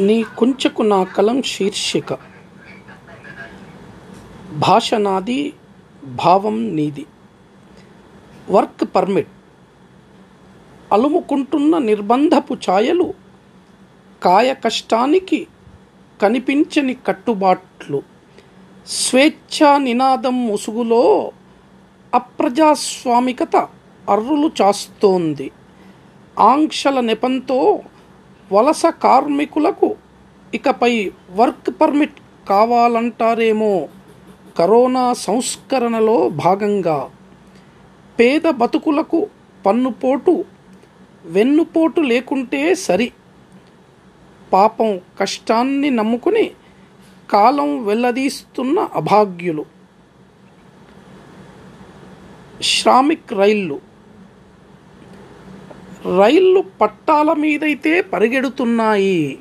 నీ కుంచకు నా కలం శీర్షిక. భాష నాది భావం నీది. Work permit. అలుముకుంటున్న నిర్బంధపు ఛాయలు కాయ కష్టానికి కనిపించని కట్టుబాట్లు. స్వేచ్ఛా నినాదం ముసుగులో అప్రజాస్వామికత అర్రులు చాస్తోంది. ఆంక్షల నెపంతో వలస కార్మికులకు ఇకపై వర్క్ పర్మిట్ కావాలంటారేమో కరోనా సంస్కరణలో భాగంగా. పేద బతుకులకు పన్నుపోటు వెన్నుపోటు లేకుంటే సరి. పాపం కష్టాన్ని నమ్ముకుని కాలం వెల్లదీస్తున్న అభాగ్యులు. శ్రామిక్ రైళ్ళు రైళ్ళు పట్టాల మీదైతే పరిగెడుతున్నాయి.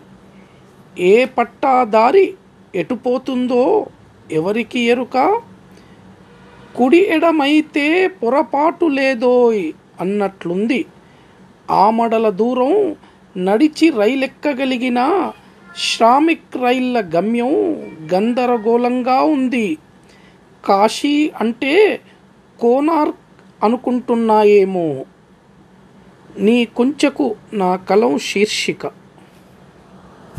ఏ పట్టాదారి ఎటుపోతుందో ఎవరికి ఎరుక? కుడి ఎడమైతే పొరపాటు లేదోయ్ అన్నట్లుంది. ఆమడల దూరం నడిచి రైలెక్కగలిగిన శ్రామిక్ రైళ్ళ గమ్యం గందరగోళంగా ఉంది. కాశీ అంటే కోనార్క్ అనుకుంటున్నాయేమో. నీ కొంచెకు నా కలం శీర్షిక.